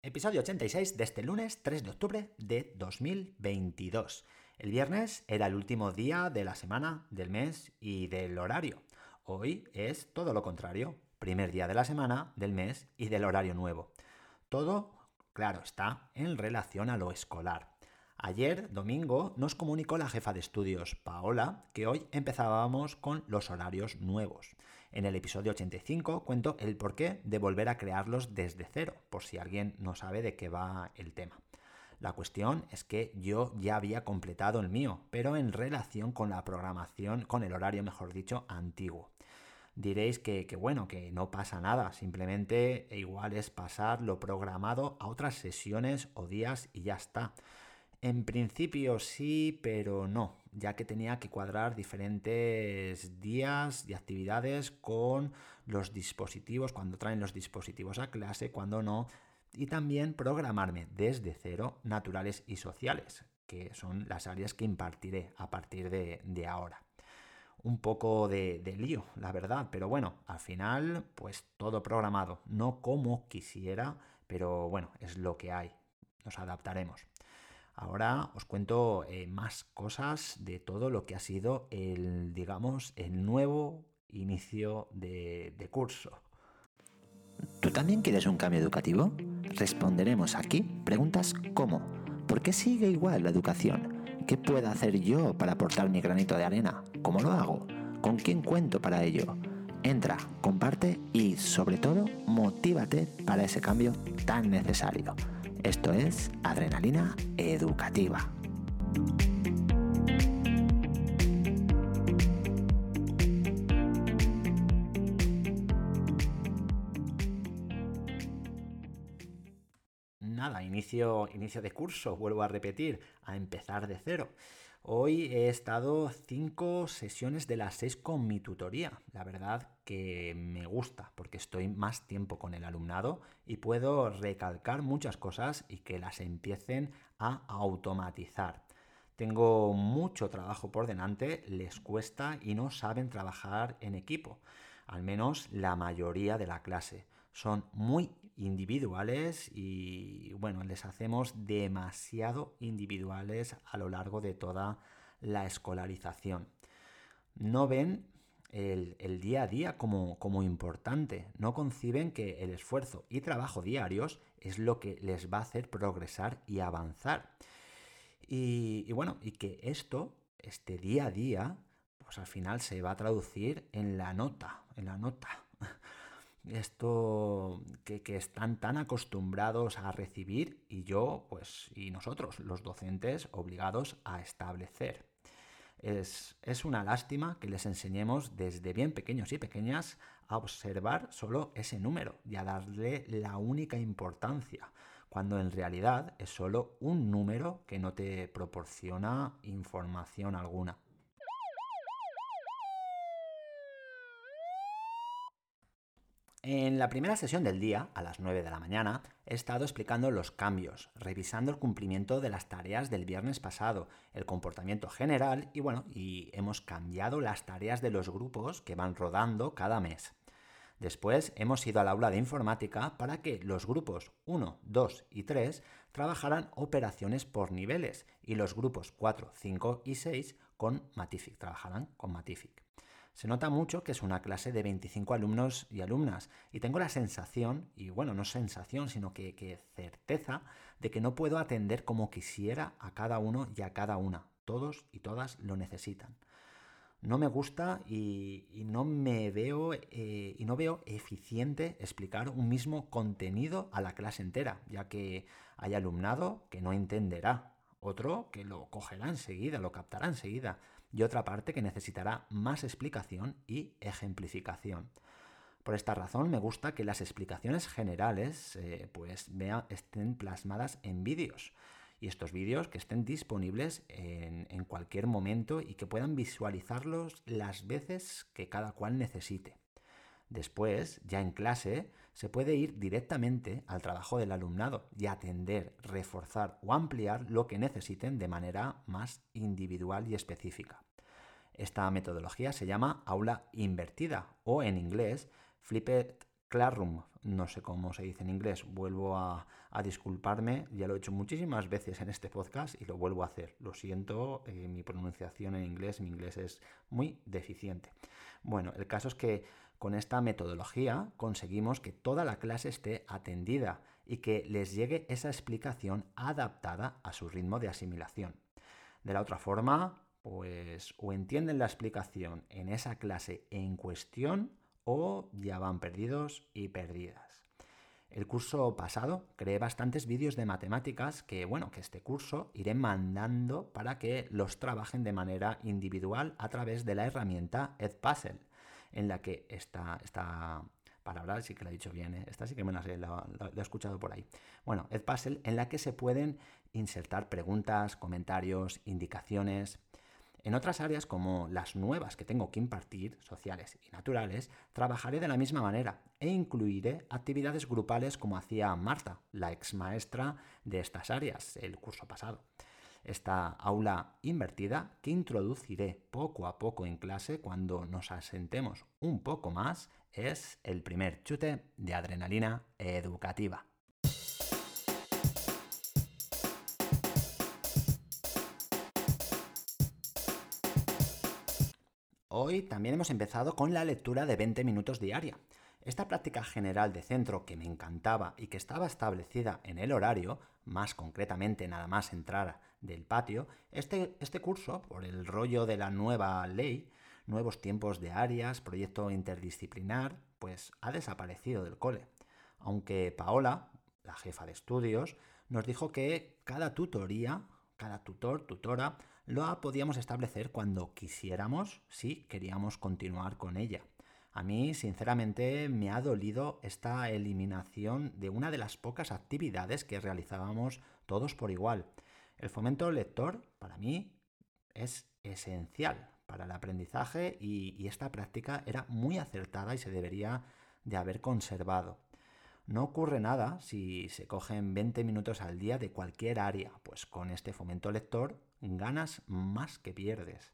Episodio 86 de este lunes 3 de octubre de 2022. El viernes era el último día de la semana, del mes y del horario. Hoy es todo lo contrario, primer día de la semana, del mes y del horario nuevo. Todo, claro, está en relación a lo escolar. Ayer, domingo, nos comunicó la jefa de estudios, Paola, que hoy empezábamos con los horarios nuevos. En el episodio 85 cuento el porqué de volver a crearlos desde cero, por si alguien no sabe de qué va el tema. La cuestión es que yo ya había completado el mío, pero en relación con la programación, con el horario, mejor dicho, antiguo. Diréis que, que, bueno, que no pasa nada, simplemente igual es pasar lo programado a otras sesiones o días y ya está. En principio sí, pero no, ya que tenía que cuadrar diferentes días y actividades con los dispositivos, cuando traen los dispositivos a clase, cuando no, y también programarme desde cero naturales y sociales, que son las áreas que impartiré a partir de, ahora. Un poco de, de lío, la verdad, pero bueno, al final, pues todo programado, no como quisiera, pero bueno, es lo que hay, nos adaptaremos. Ahora os cuento eh, más cosas de todo lo que ha sido el, digamos, el nuevo inicio de, de curso. ¿Tú también quieres un cambio educativo? Responderemos aquí preguntas como ¿por qué sigue igual la educación? ¿Qué puedo hacer yo para aportar mi granito de arena? ¿Cómo lo hago? ¿Con quién cuento para ello? Entra, comparte y sobre todo motívate para ese cambio tan necesario. Esto es Adrenalina Educativa. Nada, inicio, inicio de curso, vuelvo a repetir, a empezar de cero. Hoy he estado cinco sesiones de las seis con mi tutoría. La verdad que me gusta porque estoy más tiempo con el alumnado y puedo recalcar muchas cosas y que las empiecen a automatizar. Tengo mucho trabajo por delante, les cuesta y no saben trabajar en equipo, al menos la mayoría de la clase. Son muy individuales y bueno, les hacemos demasiado individuales a lo largo de toda la escolarización. No ven el, día a día como, como, importante, no conciben que el esfuerzo y trabajo diarios es lo que les va a hacer progresar y avanzar. Y, y bueno, y que esto, este día a día, pues al final se va a traducir en la nota, en la nota esto que, están tan acostumbrados a recibir y yo, pues, y nosotros, los docentes, obligados a establecer. Es, es, una lástima que les enseñemos desde bien pequeños y pequeñas a observar solo ese número y a darle la única importancia, cuando en realidad es solo un número que no te proporciona información alguna. En la primera sesión del día, a las 9 de la mañana, he estado explicando los cambios, revisando el cumplimiento de las tareas del viernes pasado, el comportamiento general y bueno, y hemos cambiado las tareas de los grupos que van rodando cada mes. Después hemos ido al aula de informática para que los grupos 1, 2 y 3 trabajaran operaciones por niveles y los grupos 4, 5 y 6 con Matific, trabajarán con Matific. Se nota mucho que es una clase de 25 alumnos y alumnas y tengo la sensación, y bueno, no sensación, sino que, certeza de que no puedo atender como quisiera a cada uno y a cada una. Todos y todas lo necesitan. No me gusta y, no me veo eh, y no veo eficiente explicar un mismo contenido a la clase entera, ya que hay alumnado que no entenderá, otro que lo cogerá enseguida, lo captará enseguida y otra parte que necesitará más explicación y ejemplificación. Por esta razón me gusta que las explicaciones generales eh, pues estén plasmadas en vídeos y estos vídeos que estén disponibles en, en, cualquier momento y que puedan visualizarlos las veces que cada cual necesite. Después, ya en clase, se puede ir directamente al trabajo del alumnado y atender, reforzar o ampliar lo que necesiten de manera más individual y específica. Esta metodología se llama aula invertida o en inglés flipped classroom, no sé cómo se dice en inglés, vuelvo a, disculparme, ya lo he hecho muchísimas veces en este podcast y lo vuelvo a hacer. Lo siento, eh, mi pronunciación en inglés, mi inglés es muy deficiente. Bueno, el caso es que con esta metodología conseguimos que toda la clase esté atendida y que les llegue esa explicación adaptada a su ritmo de asimilación. De la otra forma, pues o entienden la explicación en esa clase en cuestión o ya van perdidos y perdidas. El curso pasado creé bastantes vídeos de matemáticas que, bueno, que este curso iré mandando para que los trabajen de manera individual a través de la herramienta Edpuzzle, en la que esta, esta palabra sí que la he dicho bien, ¿eh? esta sí que me la, he escuchado por ahí. Bueno, Edpuzzle, en la que se pueden insertar preguntas, comentarios, indicaciones, en otras áreas, como las nuevas que tengo que impartir, sociales y naturales, trabajaré de la misma manera e incluiré actividades grupales como hacía Marta, la ex maestra de estas áreas, el curso pasado. Esta aula invertida que introduciré poco a poco en clase cuando nos asentemos un poco más es el primer chute de adrenalina educativa. Hoy también hemos empezado con la lectura de 20 minutos diaria. Esta práctica general de centro que me encantaba y que estaba establecida en el horario, más concretamente nada más entrar del patio, este, este curso, por el rollo de la nueva ley, nuevos tiempos de áreas, proyecto interdisciplinar, pues ha desaparecido del cole. Aunque Paola, la jefa de estudios, nos dijo que cada tutoría, cada tutor, tutora, lo podíamos establecer cuando quisiéramos, si queríamos continuar con ella. A mí, sinceramente, me ha dolido esta eliminación de una de las pocas actividades que realizábamos todos por igual. El fomento lector, para mí, es esencial para el aprendizaje y, y esta práctica era muy acertada y se debería de haber conservado. No ocurre nada si se cogen 20 minutos al día de cualquier área, pues con este fomento lector ganas más que pierdes.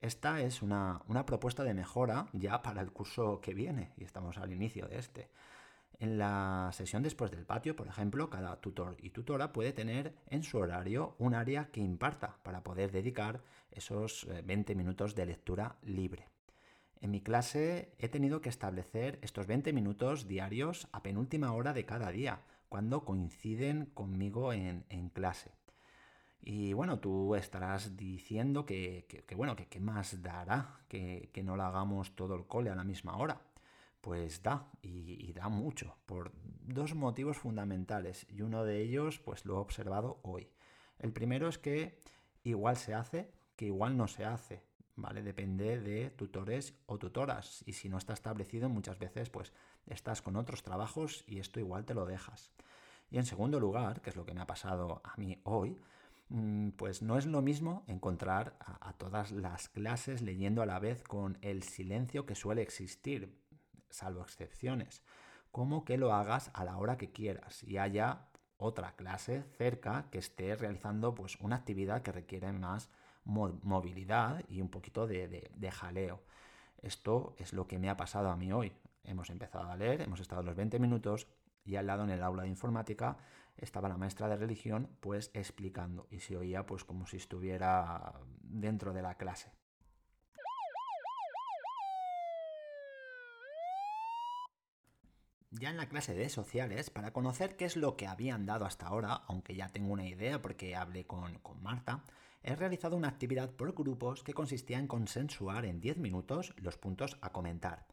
Esta es una, propuesta de mejora ya para el curso que viene y estamos al inicio de este. En la sesión después del patio, por ejemplo, cada tutor y tutora puede tener en su horario un área que imparta para poder dedicar esos 20 eh, minutos de lectura libre. En mi clase he tenido que establecer estos 20 minutos diarios a penúltima hora de cada día, cuando coinciden conmigo en, clase. Y bueno, tú estarás diciendo que, bueno, que qué más dará que, no lo hagamos todo el cole a la misma hora. Pues da, y, y, da mucho, por dos motivos fundamentales, y uno de ellos pues lo he observado hoy. El primero es que igual se hace que igual no se hace. ¿Vale? Depende de tutores o tutoras. Y si no está establecido, muchas veces pues estás con otros trabajos y esto igual te lo dejas. Y en segundo lugar, que es lo que me ha pasado a mí hoy, mm, pues no es lo mismo encontrar a, todas las clases leyendo a la vez con el silencio que suele existir, salvo excepciones, como que lo hagas a la hora que quieras y haya otra clase cerca que esté realizando pues una actividad que requiere más movilidad y un poquito de, jaleo. Esto es lo que me ha pasado a mí hoy. Hemos empezado a leer, hemos estado los 20 minutos y al lado en el aula de informática estaba la maestra de religión pues explicando y se oía pues como si estuviera dentro de la clase. Ya en la clase de sociales, para conocer qué es lo que habían dado hasta ahora, aunque ya tengo una idea porque hablé con, con Marta, he realizado una actividad por grupos que consistía en consensuar en 10 minutos los puntos a comentar.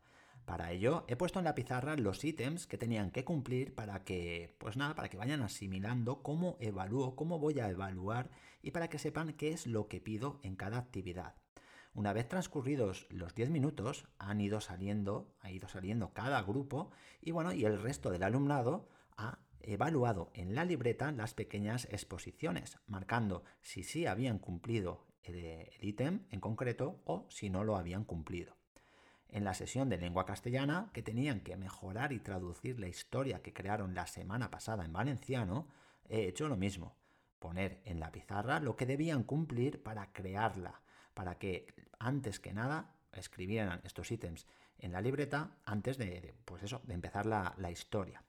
Para ello he puesto en la pizarra los ítems que tenían que cumplir para que, pues nada, para que vayan asimilando cómo evalúo, cómo voy a evaluar y para que sepan qué es lo que pido en cada actividad. Una vez transcurridos los 10 minutos, han ido saliendo, ha ido saliendo cada grupo y bueno, y el resto del alumnado ha evaluado en la libreta las pequeñas exposiciones, marcando si sí habían cumplido el ítem en concreto o si no lo habían cumplido. En la sesión de lengua castellana, que tenían que mejorar y traducir la historia que crearon la semana pasada en valenciano, he hecho lo mismo, poner en la pizarra lo que debían cumplir para crearla, para que antes que nada escribieran estos ítems en la libreta antes de, pues eso, de empezar la historia.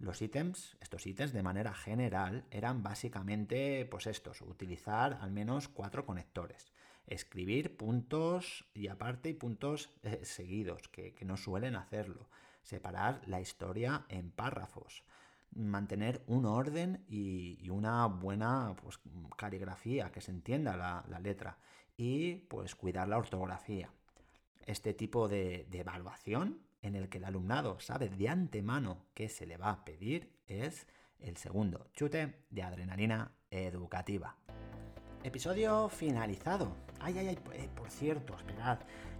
Los ítems, estos ítems de manera general, eran básicamente pues estos, utilizar al menos cuatro conectores, escribir puntos y aparte y puntos eh, seguidos, que, no suelen hacerlo, separar la historia en párrafos, mantener un orden y, una buena pues, caligrafía, que se entienda la, letra, y pues cuidar la ortografía. Este tipo de evaluación en el que el alumnado sabe de antemano qué se le va a pedir es el segundo chute de adrenalina educativa. Episodio finalizado. Ay, ay, ay, eh, por cierto, esperad.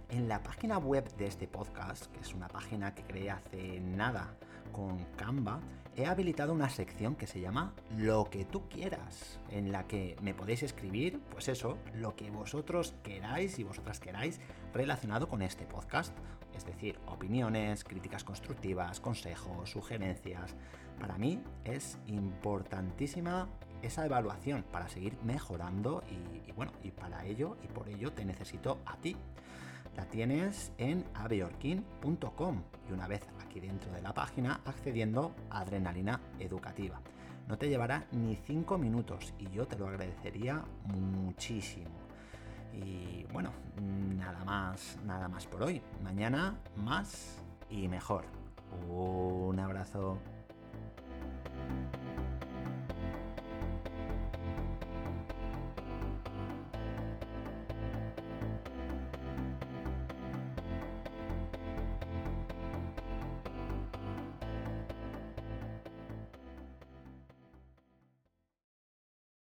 En la página web de este podcast, que es una página que creé hace nada con Canva, he habilitado una sección que se llama Lo que tú quieras, en la que me podéis escribir, pues eso, lo que vosotros queráis y vosotras queráis relacionado con este podcast es decir, opiniones, críticas constructivas, consejos, sugerencias. Para mí es importantísima esa evaluación para seguir mejorando y, bueno, y para ello y por ello te necesito a ti. La tienes en abeorkin.com y una vez aquí dentro de la página accediendo a Adrenalina Educativa. No te llevará ni 5 minutos y yo te lo agradecería muchísimo. Y bueno, nada más, nada más por hoy. Mañana más y mejor. Un abrazo.